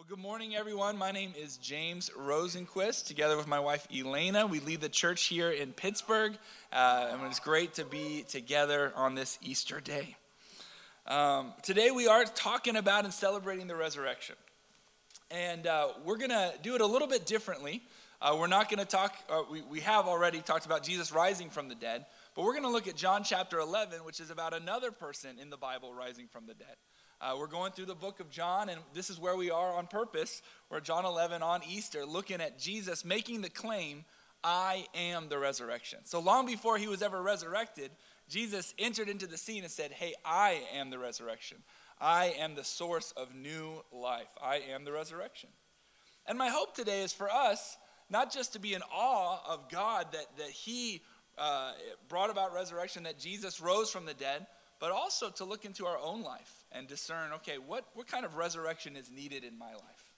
Well, good morning, everyone. My name is James Rosenquist. Together with my wife Elena, we lead the church here in Pittsburgh, uh, and it's great to be together on this Easter day. Um, today, we are talking about and celebrating the resurrection, and uh, we're going to do it a little bit differently. Uh, we're not going to talk, uh, we, we have already talked about Jesus rising from the dead, but we're going to look at John chapter 11, which is about another person in the Bible rising from the dead. Uh, we're going through the book of John, and this is where we are on purpose. We're John 11 on Easter, looking at Jesus making the claim, I am the resurrection. So long before he was ever resurrected, Jesus entered into the scene and said, Hey, I am the resurrection. I am the source of new life. I am the resurrection. And my hope today is for us not just to be in awe of God that, that He uh, brought about resurrection, that Jesus rose from the dead, but also to look into our own life and discern okay, what, what kind of resurrection is needed in my life?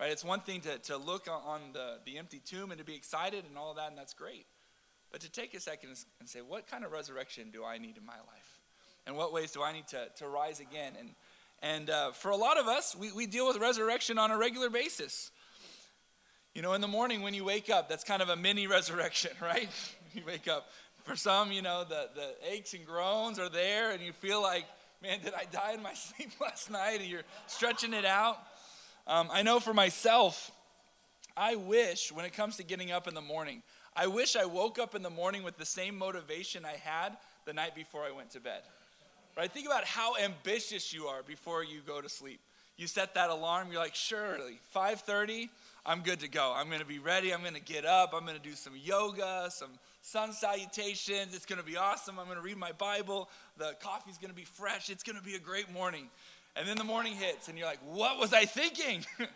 Right? It's one thing to, to look on the, the empty tomb and to be excited and all that, and that's great. But to take a second and say, what kind of resurrection do I need in my life? And what ways do I need to, to rise again? And, and uh, for a lot of us, we, we deal with resurrection on a regular basis. You know, in the morning when you wake up, that's kind of a mini resurrection, right? you wake up. For some, you know, the, the aches and groans are there, and you feel like man, did I die in my sleep last night? And you're stretching it out. Um, I know for myself, I wish when it comes to getting up in the morning, I wish I woke up in the morning with the same motivation I had the night before I went to bed. Right? Think about how ambitious you are before you go to sleep. You set that alarm, you're like, surely, 5:30, I'm good to go. I'm gonna be ready, I'm gonna get up, I'm gonna do some yoga, some sun salutations. It's going to be awesome. I'm going to read my Bible. The coffee's going to be fresh. It's going to be a great morning. And then the morning hits, and you're like, what was I thinking? and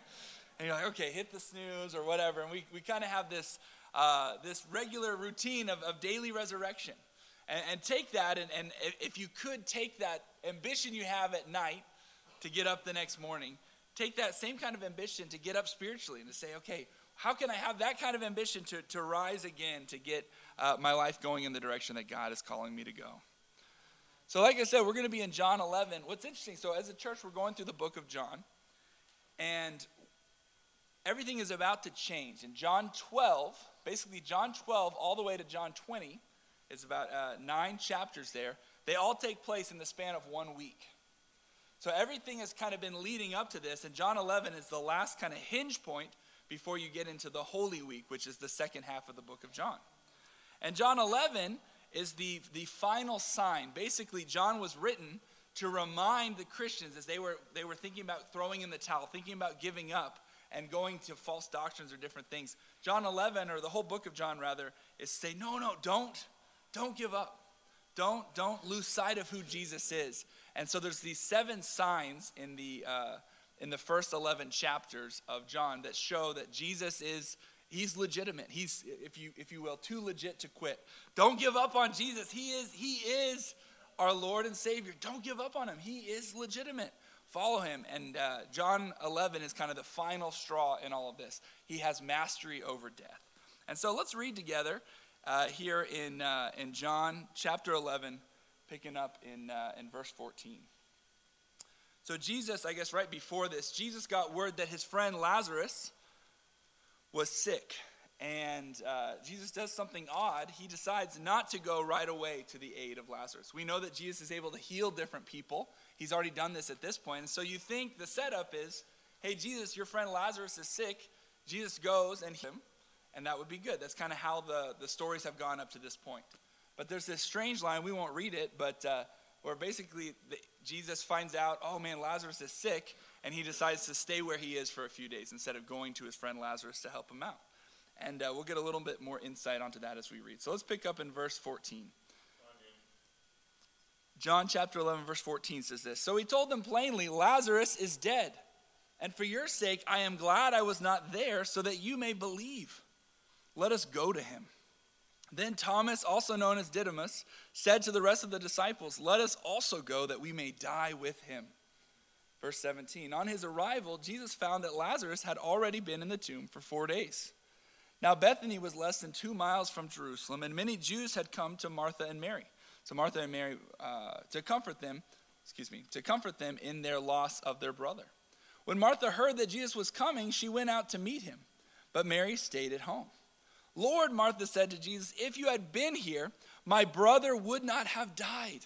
you're like, okay, hit the snooze or whatever. And we, we kind of have this, uh, this regular routine of, of daily resurrection. And, and take that, and, and if you could take that ambition you have at night to get up the next morning, take that same kind of ambition to get up spiritually and to say, okay, how can I have that kind of ambition to, to rise again, to get uh, my life going in the direction that God is calling me to go? So, like I said, we're going to be in John 11. What's interesting, so as a church, we're going through the book of John, and everything is about to change. In John 12, basically, John 12 all the way to John 20, is about uh, nine chapters there. They all take place in the span of one week. So everything has kind of been leading up to this, and John 11 is the last kind of hinge point before you get into the Holy Week, which is the second half of the book of John. And John 11 is the, the final sign. Basically, John was written to remind the Christians as they were, they were thinking about throwing in the towel, thinking about giving up and going to false doctrines or different things. John 11, or the whole book of John rather, is say, no, no, don't, don't give up. Don't, don't lose sight of who Jesus is. And so there's these seven signs in the, uh, in the first 11 chapters of John that show that Jesus is he's legitimate. He's if you if you will too legit to quit. Don't give up on Jesus. He is he is our Lord and Savior. Don't give up on him. He is legitimate. Follow him. And uh, John 11 is kind of the final straw in all of this. He has mastery over death. And so let's read together uh, here in, uh, in John chapter 11, picking up in, uh, in verse 14. So, Jesus, I guess right before this, Jesus got word that his friend Lazarus was sick. And uh, Jesus does something odd. He decides not to go right away to the aid of Lazarus. We know that Jesus is able to heal different people. He's already done this at this point. And so you think the setup is hey, Jesus, your friend Lazarus is sick. Jesus goes and him, and that would be good. That's kind of how the, the stories have gone up to this point. But there's this strange line, we won't read it, but uh, where basically the, Jesus finds out, oh man, Lazarus is sick, and he decides to stay where he is for a few days instead of going to his friend Lazarus to help him out. And uh, we'll get a little bit more insight onto that as we read. So let's pick up in verse 14. John chapter 11, verse 14 says this So he told them plainly, Lazarus is dead. And for your sake, I am glad I was not there so that you may believe. Let us go to him. Then Thomas, also known as Didymus, said to the rest of the disciples, Let us also go that we may die with him. Verse 17 On his arrival, Jesus found that Lazarus had already been in the tomb for four days. Now, Bethany was less than two miles from Jerusalem, and many Jews had come to Martha and Mary. So, Martha and Mary, uh, to comfort them, excuse me, to comfort them in their loss of their brother. When Martha heard that Jesus was coming, she went out to meet him, but Mary stayed at home. Lord, Martha said to Jesus, if you had been here, my brother would not have died.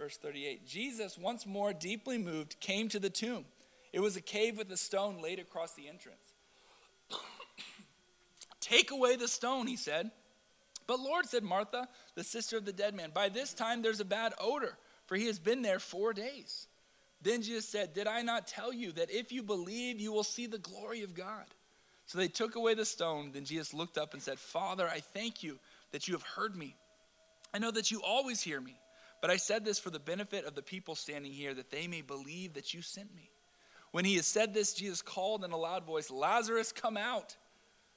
Verse 38 Jesus, once more deeply moved, came to the tomb. It was a cave with a stone laid across the entrance. Take away the stone, he said. But Lord, said Martha, the sister of the dead man, by this time there's a bad odor, for he has been there four days. Then Jesus said, Did I not tell you that if you believe, you will see the glory of God? So they took away the stone. Then Jesus looked up and said, Father, I thank you that you have heard me. I know that you always hear me, but I said this for the benefit of the people standing here, that they may believe that you sent me. When he had said this, Jesus called in a loud voice, Lazarus, come out.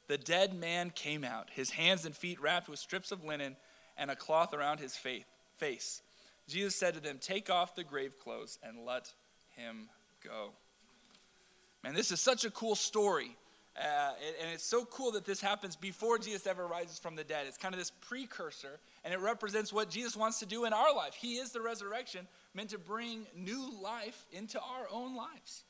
The dead man came out, his hands and feet wrapped with strips of linen and a cloth around his face. Jesus said to them, Take off the grave clothes and let him go. Man, this is such a cool story. Uh, and it's so cool that this happens before Jesus ever rises from the dead. It's kind of this precursor, and it represents what Jesus wants to do in our life. He is the resurrection, meant to bring new life into our own lives.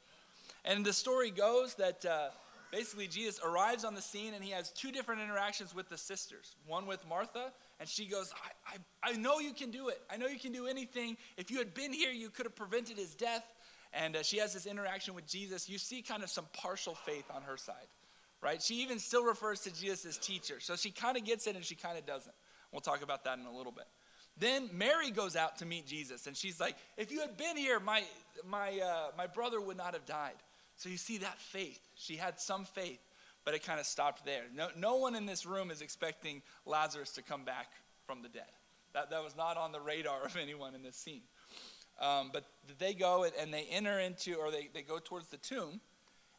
And the story goes that uh, basically Jesus arrives on the scene and he has two different interactions with the sisters. One with Martha, and she goes, I, I, I know you can do it. I know you can do anything. If you had been here, you could have prevented his death. And uh, she has this interaction with Jesus. You see kind of some partial faith on her side, right? She even still refers to Jesus as teacher. So she kind of gets it and she kind of doesn't. We'll talk about that in a little bit. Then Mary goes out to meet Jesus, and she's like, If you had been here, my, my, uh, my brother would not have died. So you see that faith. She had some faith, but it kind of stopped there. No, no one in this room is expecting Lazarus to come back from the dead. That, that was not on the radar of anyone in this scene. Um, but they go and they enter into, or they, they go towards the tomb.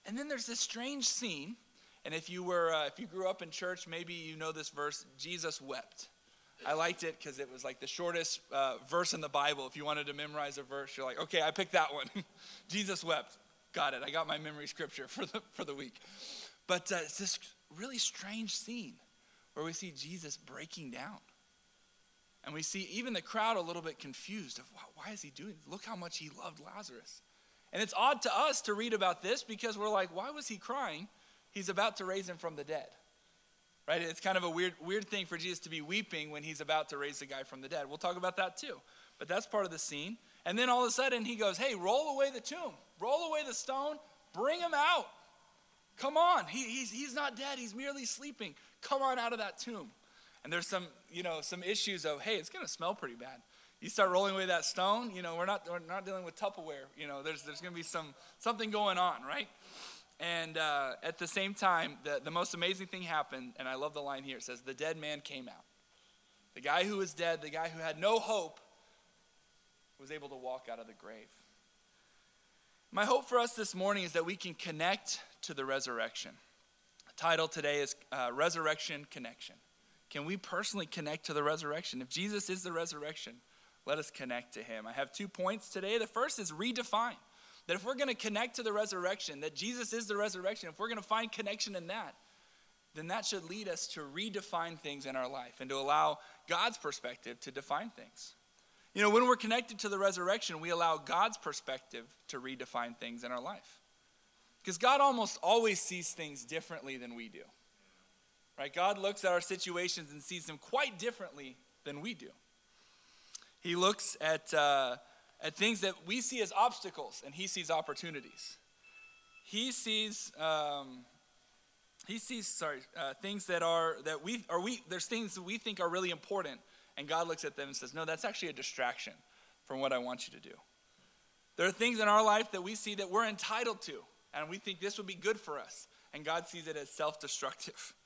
And then there's this strange scene. And if you were, uh, if you grew up in church, maybe you know this verse, Jesus wept. I liked it because it was like the shortest uh, verse in the Bible. If you wanted to memorize a verse, you're like, okay, I picked that one. Jesus wept. Got it. I got my memory scripture for the, for the week. But uh, it's this really strange scene where we see Jesus breaking down. And we see even the crowd a little bit confused of why is he doing this? Look how much he loved Lazarus. And it's odd to us to read about this because we're like, why was he crying? He's about to raise him from the dead. Right? It's kind of a weird, weird thing for Jesus to be weeping when he's about to raise the guy from the dead. We'll talk about that too. But that's part of the scene. And then all of a sudden he goes, Hey, roll away the tomb, roll away the stone, bring him out. Come on. He, he's, he's not dead, he's merely sleeping. Come on out of that tomb. And there's some, you know, some issues of, hey, it's gonna smell pretty bad. You start rolling away that stone, you know, we're not we're not dealing with Tupperware. You know, there's there's gonna be some something going on, right? And uh, at the same time, the, the most amazing thing happened, and I love the line here. It says, The dead man came out. The guy who was dead, the guy who had no hope, was able to walk out of the grave. My hope for us this morning is that we can connect to the resurrection. The title today is uh, Resurrection Connection. Can we personally connect to the resurrection? If Jesus is the resurrection, let us connect to him. I have two points today. The first is redefine. That if we're going to connect to the resurrection, that Jesus is the resurrection, if we're going to find connection in that, then that should lead us to redefine things in our life and to allow God's perspective to define things. You know, when we're connected to the resurrection, we allow God's perspective to redefine things in our life. Because God almost always sees things differently than we do. Right? God looks at our situations and sees them quite differently than we do. He looks at, uh, at things that we see as obstacles, and He sees opportunities. He sees. Um, he sees sorry uh, things that are that we or we there's things that we think are really important and god looks at them and says no that's actually a distraction from what i want you to do. There are things in our life that we see that we're entitled to and we think this would be good for us and god sees it as self-destructive.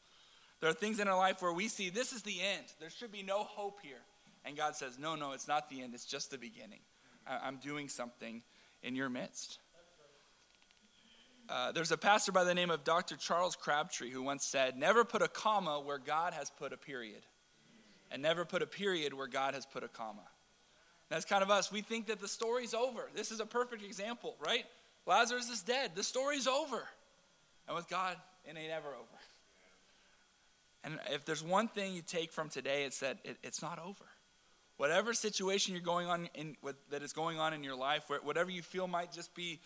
There are things in our life where we see this is the end. There should be no hope here. And god says no no it's not the end. It's just the beginning i'm doing something in your midst uh, there's a pastor by the name of Dr. Charles Crabtree who once said, Never put a comma where God has put a period, and never put a period where God has put a comma. That's kind of us. We think that the story's over. This is a perfect example, right? Lazarus is dead. The story's over. And with God, it ain't ever over. And if there's one thing you take from today, it's that it, it's not over. Whatever situation you're going on in, with, that is going on in your life, whatever you feel might just be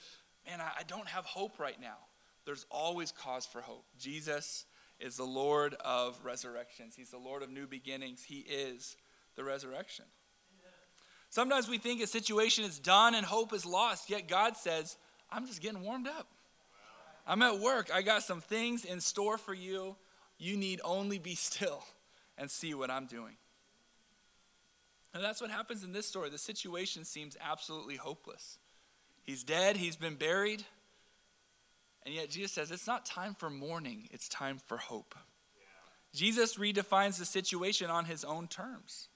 man, I, I don't have hope right now. There's always cause for hope. Jesus is the Lord of resurrections, He's the Lord of new beginnings. He is the resurrection. Sometimes we think a situation is done and hope is lost, yet God says, I'm just getting warmed up. I'm at work. I got some things in store for you. You need only be still and see what I'm doing. And that's what happens in this story. The situation seems absolutely hopeless. He's dead, he's been buried. And yet Jesus says it's not time for mourning, it's time for hope. Yeah. Jesus redefines the situation on his own terms.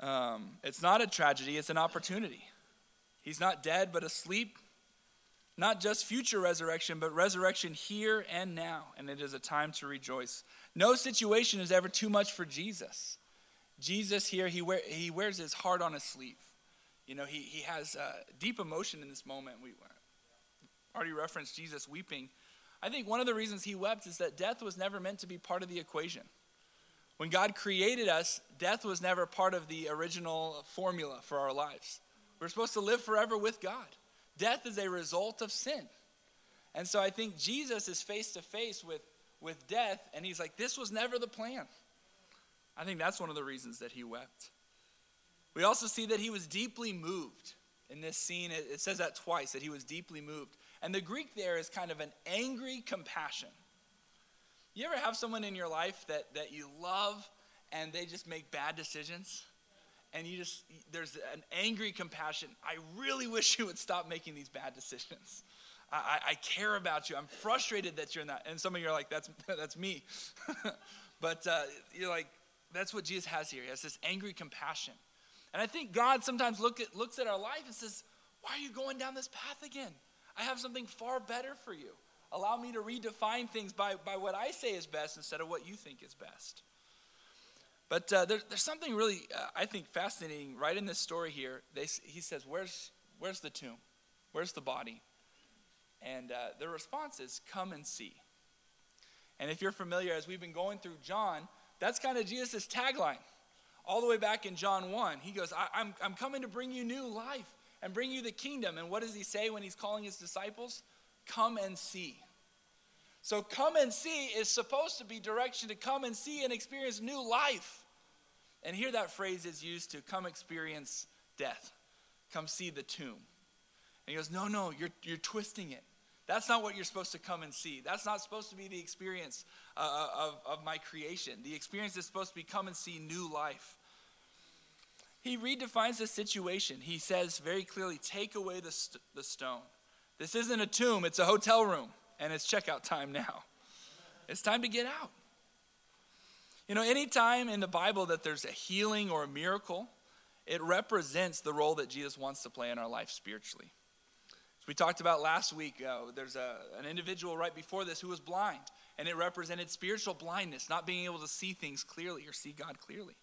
Um, it's not a tragedy, it's an opportunity. He's not dead, but asleep. Not just future resurrection, but resurrection here and now. And it is a time to rejoice. No situation is ever too much for Jesus. Jesus here, he, wear, he wears his heart on his sleeve. You know, he, he has uh, deep emotion in this moment. We already referenced Jesus weeping. I think one of the reasons he wept is that death was never meant to be part of the equation. When God created us, death was never part of the original formula for our lives. We're supposed to live forever with God. Death is a result of sin. And so I think Jesus is face to face with with death, and he's like, This was never the plan. I think that's one of the reasons that he wept. We also see that he was deeply moved. In this scene, it says that twice, that he was deeply moved. And the Greek there is kind of an angry compassion. You ever have someone in your life that, that you love and they just make bad decisions? And you just, there's an angry compassion. I really wish you would stop making these bad decisions. I, I care about you. I'm frustrated that you're in that. And some of you are like, that's, that's me. but uh, you're like, that's what Jesus has here. He has this angry compassion. And I think God sometimes look at, looks at our life and says, Why are you going down this path again? I have something far better for you. Allow me to redefine things by, by what I say is best instead of what you think is best. But uh, there, there's something really, uh, I think, fascinating right in this story here. They, he says, where's, where's the tomb? Where's the body? And uh, the response is, Come and see. And if you're familiar, as we've been going through John, that's kind of Jesus' tagline all the way back in John 1. He goes, I, am I'm, I'm coming to bring you new life and bring you the kingdom. And what does he say when he's calling his disciples? Come and see. So, come and see is supposed to be direction to come and see and experience new life. And here that phrase is used to come experience death, come see the tomb. And he goes, No, no, you're, you're twisting it. That's not what you're supposed to come and see. That's not supposed to be the experience uh, uh, of, of my creation. The experience is supposed to be come and see new life. He redefines the situation. He says very clearly take away the, st- the stone. This isn't a tomb, it's a hotel room, and it's checkout time now. It's time to get out. You know, anytime in the Bible that there's a healing or a miracle, it represents the role that Jesus wants to play in our life spiritually we talked about last week, uh, there's a, an individual right before this who was blind, and it represented spiritual blindness, not being able to see things clearly or see God clearly.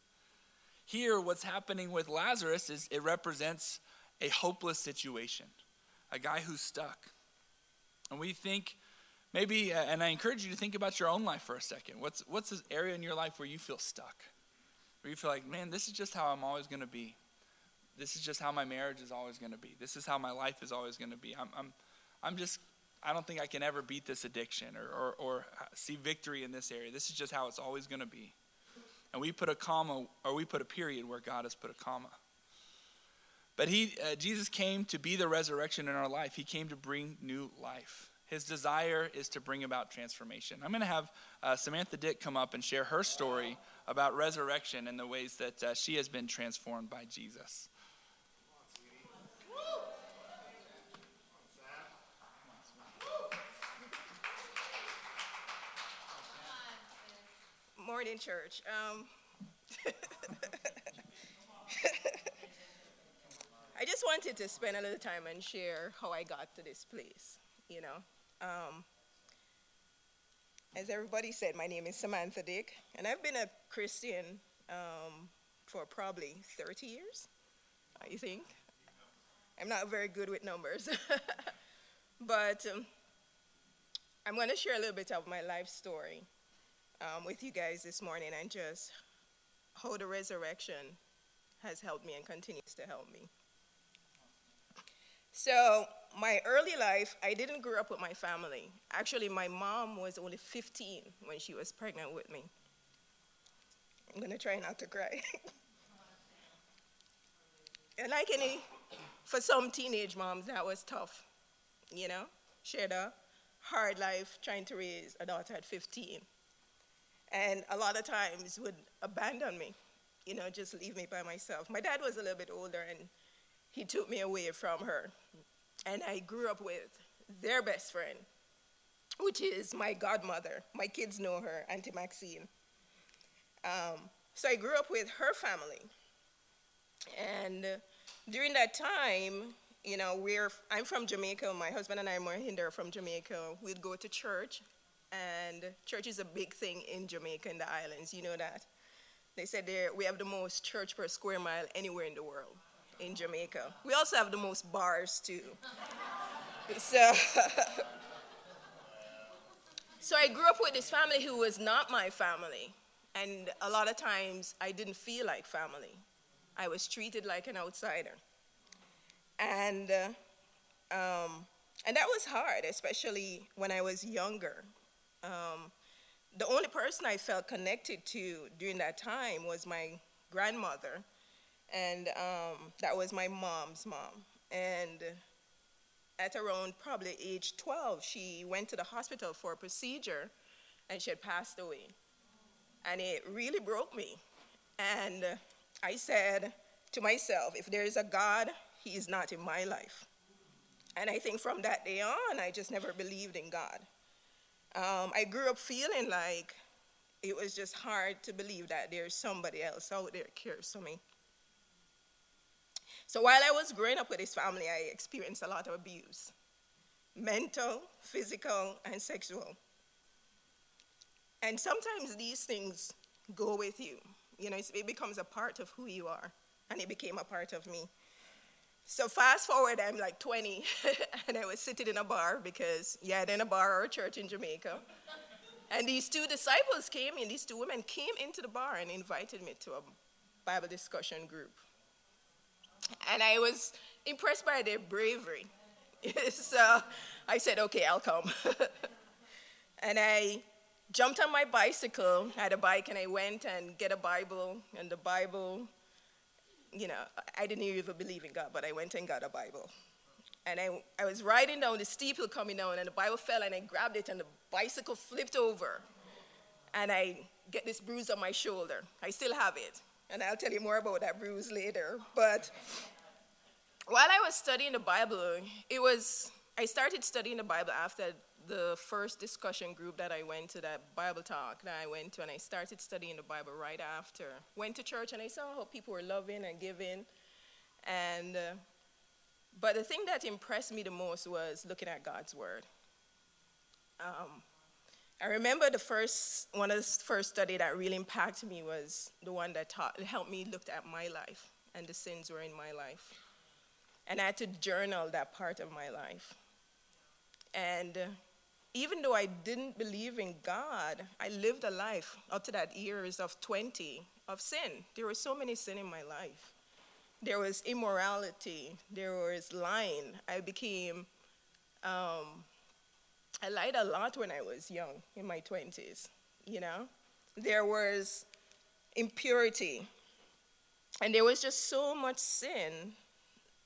Here, what's happening with Lazarus is it represents a hopeless situation, a guy who's stuck. And we think Maybe, uh, and I encourage you to think about your own life for a second. What's, what's this area in your life where you feel stuck? Where you feel like, man, this is just how I'm always going to be. This is just how my marriage is always going to be. This is how my life is always going to be. I'm, I'm, I'm just, I don't think I can ever beat this addiction or, or, or see victory in this area. This is just how it's always going to be. And we put a comma, or we put a period where God has put a comma. But he, uh, Jesus came to be the resurrection in our life. He came to bring new life. His desire is to bring about transformation. I'm going to have uh, Samantha Dick come up and share her story about resurrection and the ways that uh, she has been transformed by Jesus. Morning, church. Um, I just wanted to spend a little time and share how I got to this place you know. Um, as everybody said, my name is Samantha Dick, and I've been a Christian um, for probably 30 years, I think. I'm not very good with numbers, but um, I'm going to share a little bit of my life story um, with you guys this morning and just how the resurrection has helped me and continues to help me. So, my early life, I didn't grow up with my family. Actually, my mom was only 15 when she was pregnant with me. I'm going to try not to cry. and like any, for some teenage moms, that was tough. You know, she had a hard life trying to raise a daughter at 15. And a lot of times would abandon me, you know, just leave me by myself. My dad was a little bit older and he took me away from her and I grew up with their best friend, which is my godmother. My kids know her, Auntie Maxine. Um, so I grew up with her family. And during that time, you know, we're, I'm from Jamaica. My husband and I, Mohinder, are from Jamaica. We'd go to church, and church is a big thing in Jamaica in the islands. You know that. They said there we have the most church per square mile anywhere in the world in Jamaica. We also have the most bars too. so, so I grew up with this family who was not my family. And a lot of times I didn't feel like family. I was treated like an outsider. And, uh, um, and that was hard, especially when I was younger. Um, the only person I felt connected to during that time was my grandmother, and um, that was my mom's mom. And at around probably age 12, she went to the hospital for a procedure and she had passed away. And it really broke me. And I said to myself, if there is a God, he is not in my life. And I think from that day on, I just never believed in God. Um, I grew up feeling like it was just hard to believe that there's somebody else out there cares for me. So while I was growing up with this family, I experienced a lot of abuse mental, physical, and sexual. And sometimes these things go with you. You know, it becomes a part of who you are, and it became a part of me. So fast forward, I'm like 20, and I was sitting in a bar because you had in a bar or a church in Jamaica. And these two disciples came in, these two women came into the bar and invited me to a Bible discussion group and I was impressed by their bravery. so I said, okay, I'll come. and I jumped on my bicycle, I had a bike, and I went and get a Bible. And the Bible, you know, I didn't even believe in God, but I went and got a Bible. And I, I was riding down the steeple coming down, and the Bible fell, and I grabbed it, and the bicycle flipped over. And I get this bruise on my shoulder. I still have it and I'll tell you more about that bruise later. But while I was studying the Bible, it was, I started studying the Bible after the first discussion group that I went to, that Bible talk that I went to, and I started studying the Bible right after. Went to church and I saw how people were loving and giving. And, uh, but the thing that impressed me the most was looking at God's Word. Um, I remember the first one of the first study that really impacted me was the one that taught helped me look at my life and the sins were in my life. And I had to journal that part of my life. And even though I didn't believe in God, I lived a life up to that years of 20 of sin. There was so many sin in my life. There was immorality. There was lying. I became, um, I lied a lot when I was young, in my 20s, you know? There was impurity. And there was just so much sin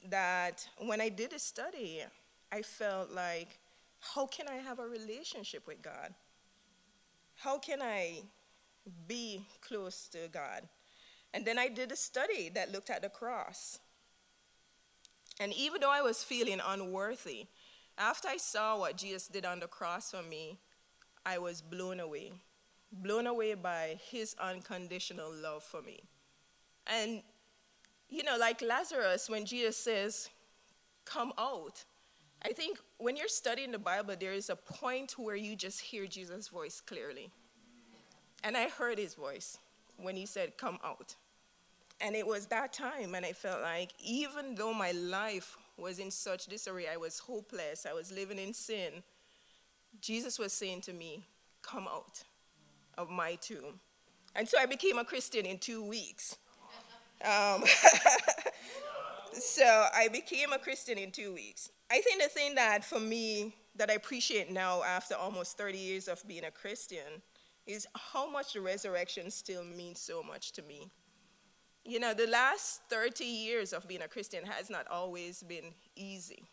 that when I did a study, I felt like, how can I have a relationship with God? How can I be close to God? And then I did a study that looked at the cross. And even though I was feeling unworthy, after I saw what Jesus did on the cross for me, I was blown away. Blown away by his unconditional love for me. And, you know, like Lazarus, when Jesus says, Come out, I think when you're studying the Bible, there is a point where you just hear Jesus' voice clearly. And I heard his voice when he said, Come out. And it was that time, and I felt like even though my life was in such disarray, I was hopeless, I was living in sin, Jesus was saying to me, Come out of my tomb. And so I became a Christian in two weeks. Um, so I became a Christian in two weeks. I think the thing that for me that I appreciate now after almost 30 years of being a Christian is how much the resurrection still means so much to me. You know, the last 30 years of being a Christian has not always been easy.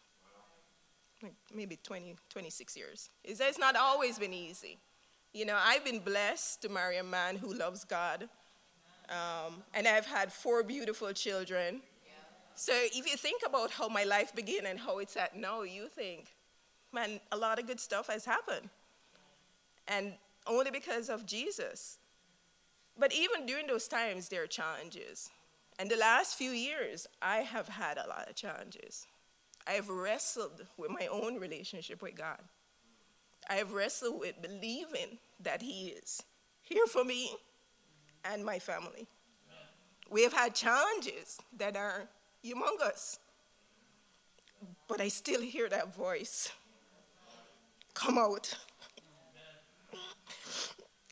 Like maybe 20, 26 years. It's, not always been easy. You know, I've been blessed to marry a man who loves God. Um, and I've had four beautiful children. So if you think about how my life began and how it's at now, you think, man, a lot of good stuff has happened. And only because of Jesus. But even during those times, there are challenges. And the last few years, I have had a lot of challenges. I have wrestled with my own relationship with God. I have wrestled with believing that He is here for me and my family. We have had challenges that are humongous. But I still hear that voice come out.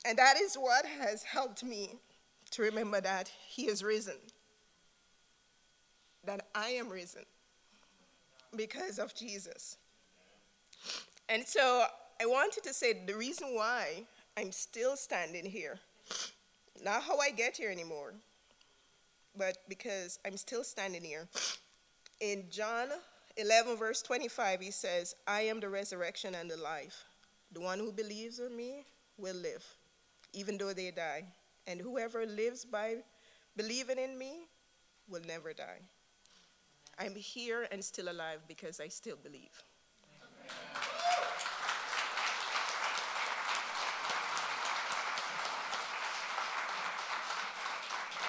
And that is what has helped me to remember that He is risen, that I am risen because of Jesus. And so I wanted to say the reason why I'm still standing here, not how I get here anymore, but because I'm still standing here. In John 11, verse 25, he says, I am the resurrection and the life. The one who believes in me will live, even though they die. And whoever lives by believing in me will never die. I'm here and still alive because I still believe.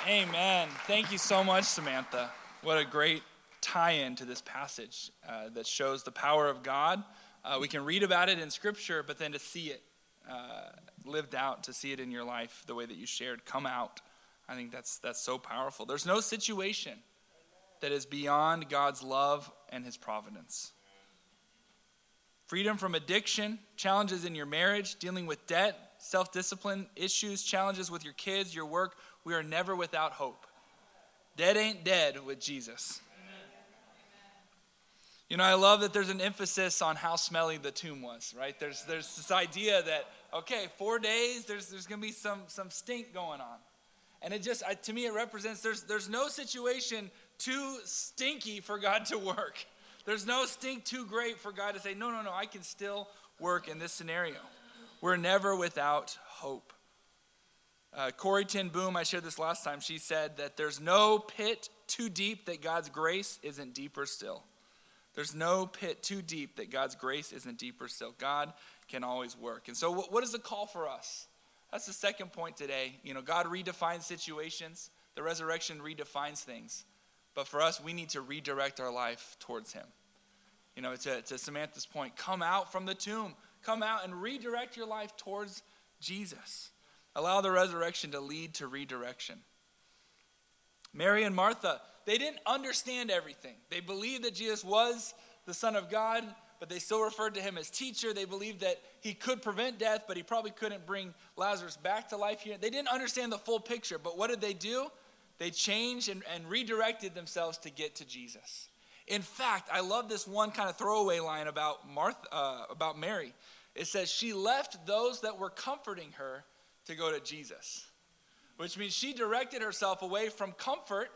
Amen. Thank you so much, Samantha. What a great tie in to this passage uh, that shows the power of God. Uh, we can read about it in Scripture, but then to see it uh, lived out, to see it in your life the way that you shared, come out. I think that's, that's so powerful. There's no situation that is beyond God's love and His providence. Freedom from addiction, challenges in your marriage, dealing with debt, self discipline issues, challenges with your kids, your work we are never without hope. Dead ain't dead with Jesus. You know, I love that there's an emphasis on how smelly the tomb was, right? There's, there's this idea that, okay, four days, there's, there's going to be some, some stink going on. And it just, I, to me, it represents there's, there's no situation too stinky for God to work. There's no stink too great for God to say, no, no, no, I can still work in this scenario. We're never without hope. Uh, Corrie ten Boom, I shared this last time, she said that there's no pit too deep that God's grace isn't deeper still. There's no pit too deep that God's grace isn't deeper still. God can always work. And so, what, what is the call for us? That's the second point today. You know, God redefines situations, the resurrection redefines things. But for us, we need to redirect our life towards Him. You know, to, to Samantha's point, come out from the tomb, come out and redirect your life towards Jesus. Allow the resurrection to lead to redirection. Mary and Martha, they didn't understand everything. They believed that Jesus was the Son of God, but they still referred to him as teacher. They believed that he could prevent death, but he probably couldn't bring Lazarus back to life here. They didn't understand the full picture, but what did they do? They changed and, and redirected themselves to get to Jesus. In fact, I love this one kind of throwaway line about Martha, uh, about Mary. It says she left those that were comforting her to go to Jesus, which means she directed herself away from comfort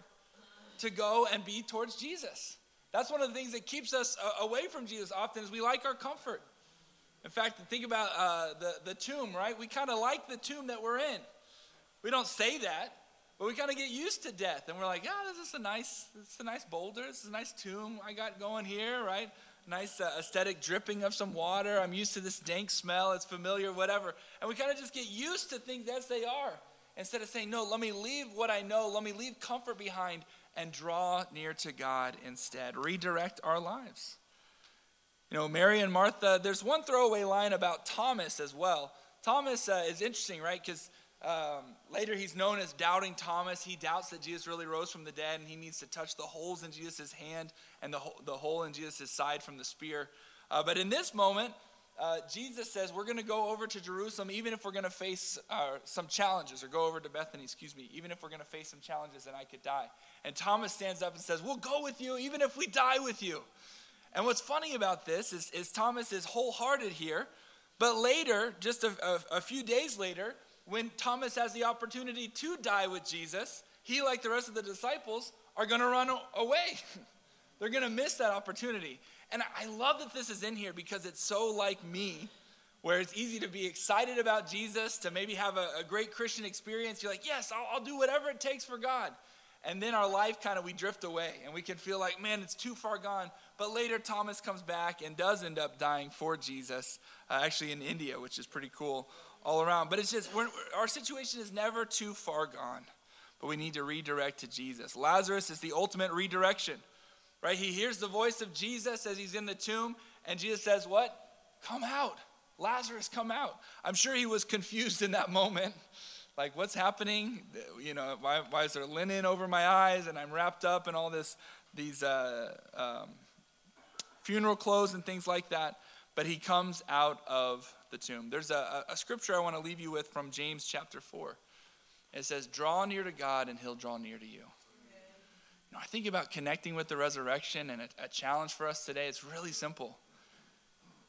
to go and be towards Jesus. That's one of the things that keeps us uh, away from Jesus often is we like our comfort. In fact, think about uh, the, the tomb, right? We kind of like the tomb that we're in. We don't say that, but we kind of get used to death. And we're like, yeah, this is a nice, this is a nice boulder. This is a nice tomb I got going here, right? Nice uh, aesthetic dripping of some water. I'm used to this dank smell. It's familiar, whatever. And we kind of just get used to things as they are. Instead of saying, no, let me leave what I know. Let me leave comfort behind and draw near to God instead. Redirect our lives. You know, Mary and Martha, there's one throwaway line about Thomas as well. Thomas uh, is interesting, right? Because um, later he's known as Doubting Thomas. He doubts that Jesus really rose from the dead and he needs to touch the holes in Jesus' hand and the, the hole in Jesus' side from the spear. Uh, but in this moment, uh, Jesus says, We're going to go over to Jerusalem, even if we're going to face uh, some challenges, or go over to Bethany, excuse me, even if we're going to face some challenges and I could die. And Thomas stands up and says, We'll go with you, even if we die with you. And what's funny about this is, is Thomas is wholehearted here, but later, just a, a, a few days later, when Thomas has the opportunity to die with Jesus, he, like the rest of the disciples, are going to run away. They're going to miss that opportunity. And I love that this is in here because it's so like me, where it's easy to be excited about Jesus, to maybe have a, a great Christian experience. You're like, yes, I'll, I'll do whatever it takes for God. And then our life kind of, we drift away and we can feel like, man, it's too far gone. But later, Thomas comes back and does end up dying for Jesus, uh, actually in India, which is pretty cool all around. But it's just, our situation is never too far gone, but we need to redirect to Jesus. Lazarus is the ultimate redirection right? He hears the voice of Jesus as he's in the tomb, and Jesus says, What? Come out. Lazarus, come out. I'm sure he was confused in that moment. Like, what's happening? You know, why, why is there linen over my eyes and I'm wrapped up in all this, these uh, um, funeral clothes and things like that? But he comes out of the tomb. There's a, a scripture I want to leave you with from James chapter 4. It says, Draw near to God and he'll draw near to you I think about connecting with the resurrection and a, a challenge for us today. It's really simple.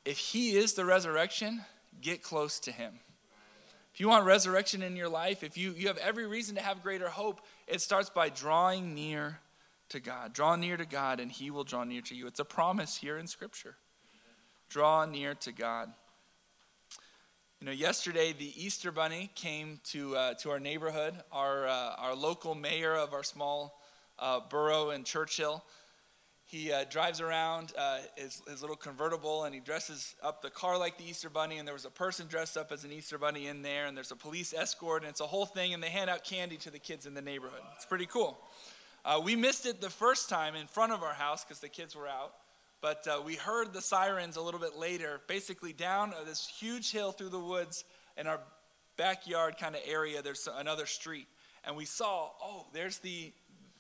If He is the resurrection, get close to Him. If you want resurrection in your life, if you, you have every reason to have greater hope, it starts by drawing near to God. Draw near to God, and He will draw near to you. It's a promise here in Scripture. Draw near to God. You know, yesterday the Easter Bunny came to uh, to our neighborhood. Our uh, our local mayor of our small uh, borough in Churchill. He uh, drives around uh, his, his little convertible and he dresses up the car like the Easter Bunny. And there was a person dressed up as an Easter Bunny in there, and there's a police escort, and it's a whole thing. And they hand out candy to the kids in the neighborhood. It's pretty cool. Uh, we missed it the first time in front of our house because the kids were out. But uh, we heard the sirens a little bit later, basically down this huge hill through the woods in our backyard kind of area. There's another street. And we saw, oh, there's the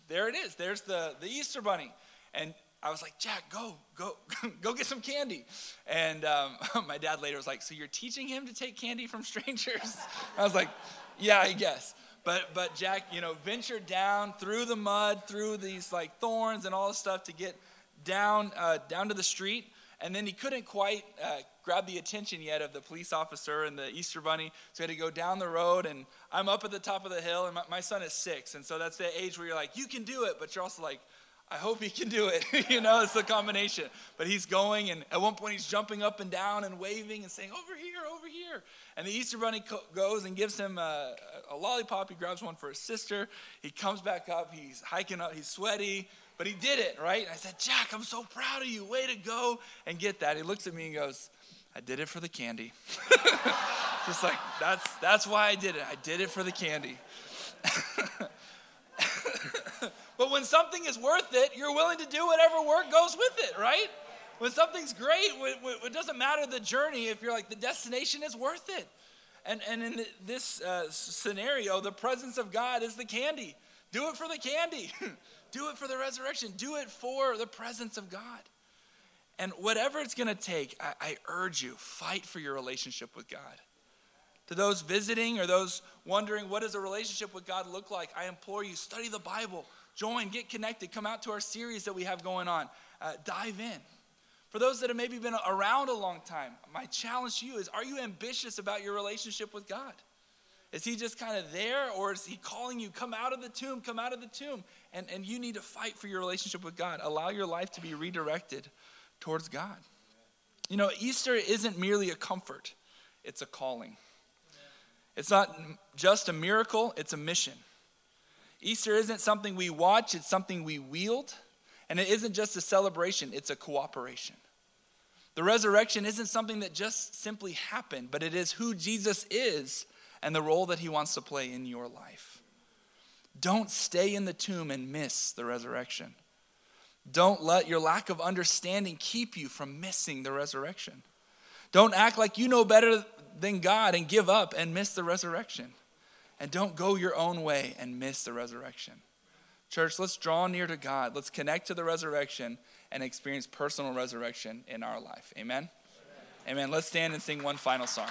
there it is. There's the, the Easter bunny. And I was like, Jack, go, go, go get some candy. And um, my dad later was like, so you're teaching him to take candy from strangers? I was like, yeah, I guess. But, but Jack, you know, ventured down through the mud, through these like thorns and all this stuff to get down, uh, down to the street. And then he couldn't quite uh, grab the attention yet of the police officer and the Easter Bunny. So he had to go down the road, and I'm up at the top of the hill, and my, my son is six. And so that's the age where you're like, you can do it, but you're also like, I hope he can do it. you know, it's a combination. But he's going, and at one point he's jumping up and down and waving and saying, Over here, over here. And the Easter Bunny co- goes and gives him a, a, lollipop. He grabs one for his sister. He comes back up. He's hiking up. He's sweaty, but he did it, right? And I said, Jack, I'm so proud of you. Way to go and get that. He looks at me and goes, I did it for the candy. Just like, that's, that's why I did it. I did it for the candy. but when something is worth it, you're willing to do whatever work goes with it, right? When something's great, it doesn't matter the journey if you're like, the destination is worth it. And, and in this uh, scenario, the presence of God is the candy. Do it for the candy. do it for the resurrection. Do it for the presence of God. And whatever it's going to take, I, I urge you, fight for your relationship with God. To those visiting or those wondering, what does a relationship with God look like? I implore you, study the Bible, join, get connected, come out to our series that we have going on, uh, dive in. For those that have maybe been around a long time, my challenge to you is are you ambitious about your relationship with God? Is he just kind of there, or is he calling you, come out of the tomb, come out of the tomb? And, and you need to fight for your relationship with God. Allow your life to be redirected towards God. You know, Easter isn't merely a comfort, it's a calling. It's not just a miracle, it's a mission. Easter isn't something we watch, it's something we wield. And it isn't just a celebration, it's a cooperation. The resurrection isn't something that just simply happened, but it is who Jesus is and the role that he wants to play in your life. Don't stay in the tomb and miss the resurrection. Don't let your lack of understanding keep you from missing the resurrection. Don't act like you know better than God and give up and miss the resurrection. And don't go your own way and miss the resurrection. Church, let's draw near to God. Let's connect to the resurrection and experience personal resurrection in our life. Amen? Amen. Amen. Let's stand and sing one final song.